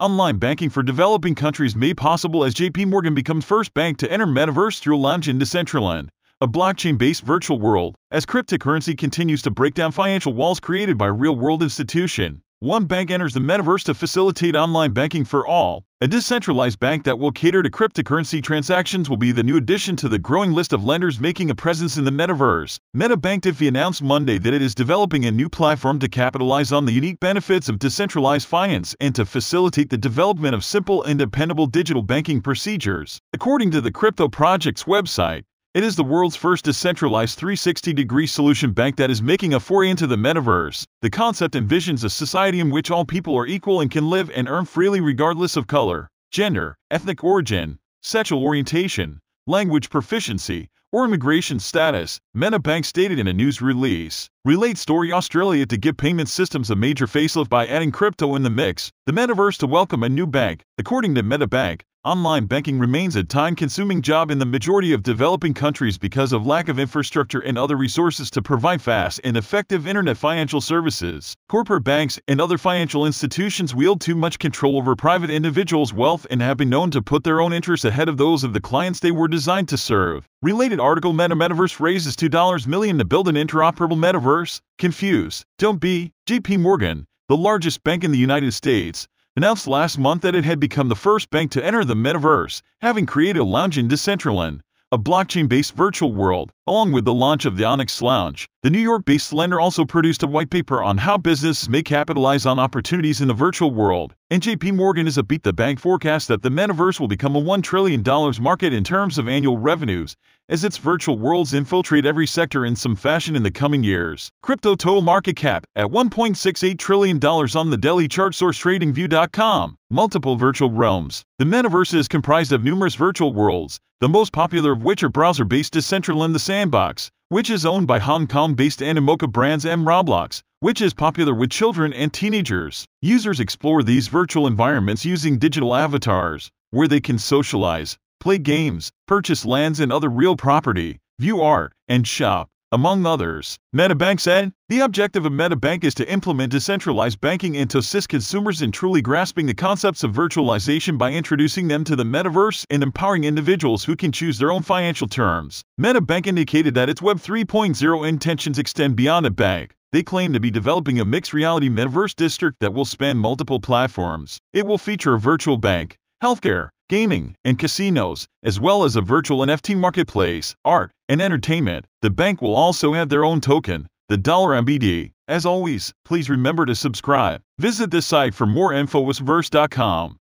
Online banking for developing countries made possible as JP Morgan becomes first bank to enter metaverse through launch in Decentraland, a blockchain-based virtual world. As cryptocurrency continues to break down financial walls created by real-world institution, one bank enters the metaverse to facilitate online banking for all. A decentralized bank that will cater to cryptocurrency transactions will be the new addition to the growing list of lenders making a presence in the metaverse. MetaBank DeFi announced Monday that it is developing a new platform to capitalize on the unique benefits of decentralized finance and to facilitate the development of simple and dependable digital banking procedures. According to the crypto project's website, it is the world's first decentralized 360 degree solution bank that is making a foray into the metaverse. The concept envisions a society in which all people are equal and can live and earn freely regardless of color, gender, ethnic origin, sexual orientation, language proficiency, or immigration status, MetaBank stated in a news release. Relate Story Australia to give payment systems a major facelift by adding crypto in the mix, the metaverse to welcome a new bank. According to MetaBank, Online banking remains a time consuming job in the majority of developing countries because of lack of infrastructure and other resources to provide fast and effective internet financial services. Corporate banks and other financial institutions wield too much control over private individuals' wealth and have been known to put their own interests ahead of those of the clients they were designed to serve. Related article Meta Metaverse raises $2 million to build an interoperable metaverse. Confuse. Don't be. JP Morgan, the largest bank in the United States, announced last month that it had become the first bank to enter the metaverse, having created a lounge in Decentraland, a blockchain based virtual world, along with the launch of the Onyx Lounge. The New York based lender also produced a white paper on how businesses may capitalize on opportunities in the virtual world. And JP Morgan is a beat the bank forecast that the metaverse will become a $1 trillion market in terms of annual revenues as its virtual worlds infiltrate every sector in some fashion in the coming years. Crypto total market cap at $1.68 trillion on the daily chart source tradingview.com. Multiple virtual realms. The metaverse is comprised of numerous virtual worlds, the most popular of which are browser-based Decentraland the Sandbox, which is owned by Hong Kong-based Animoca Brands and Roblox, which is popular with children and teenagers. Users explore these virtual environments using digital avatars, where they can socialize, play games, purchase lands and other real property, view art, and shop, among others. MetaBank said, the objective of MetaBank is to implement decentralized banking and to assist consumers in truly grasping the concepts of virtualization by introducing them to the metaverse and empowering individuals who can choose their own financial terms. MetaBank indicated that its Web 3.0 intentions extend beyond a bank. They claim to be developing a mixed reality metaverse district that will span multiple platforms. It will feature a virtual bank, healthcare, gaming, and casinos, as well as a virtual NFT marketplace, art, and entertainment. The bank will also have their own token, the Dollar MBD. As always, please remember to subscribe. Visit this site for more info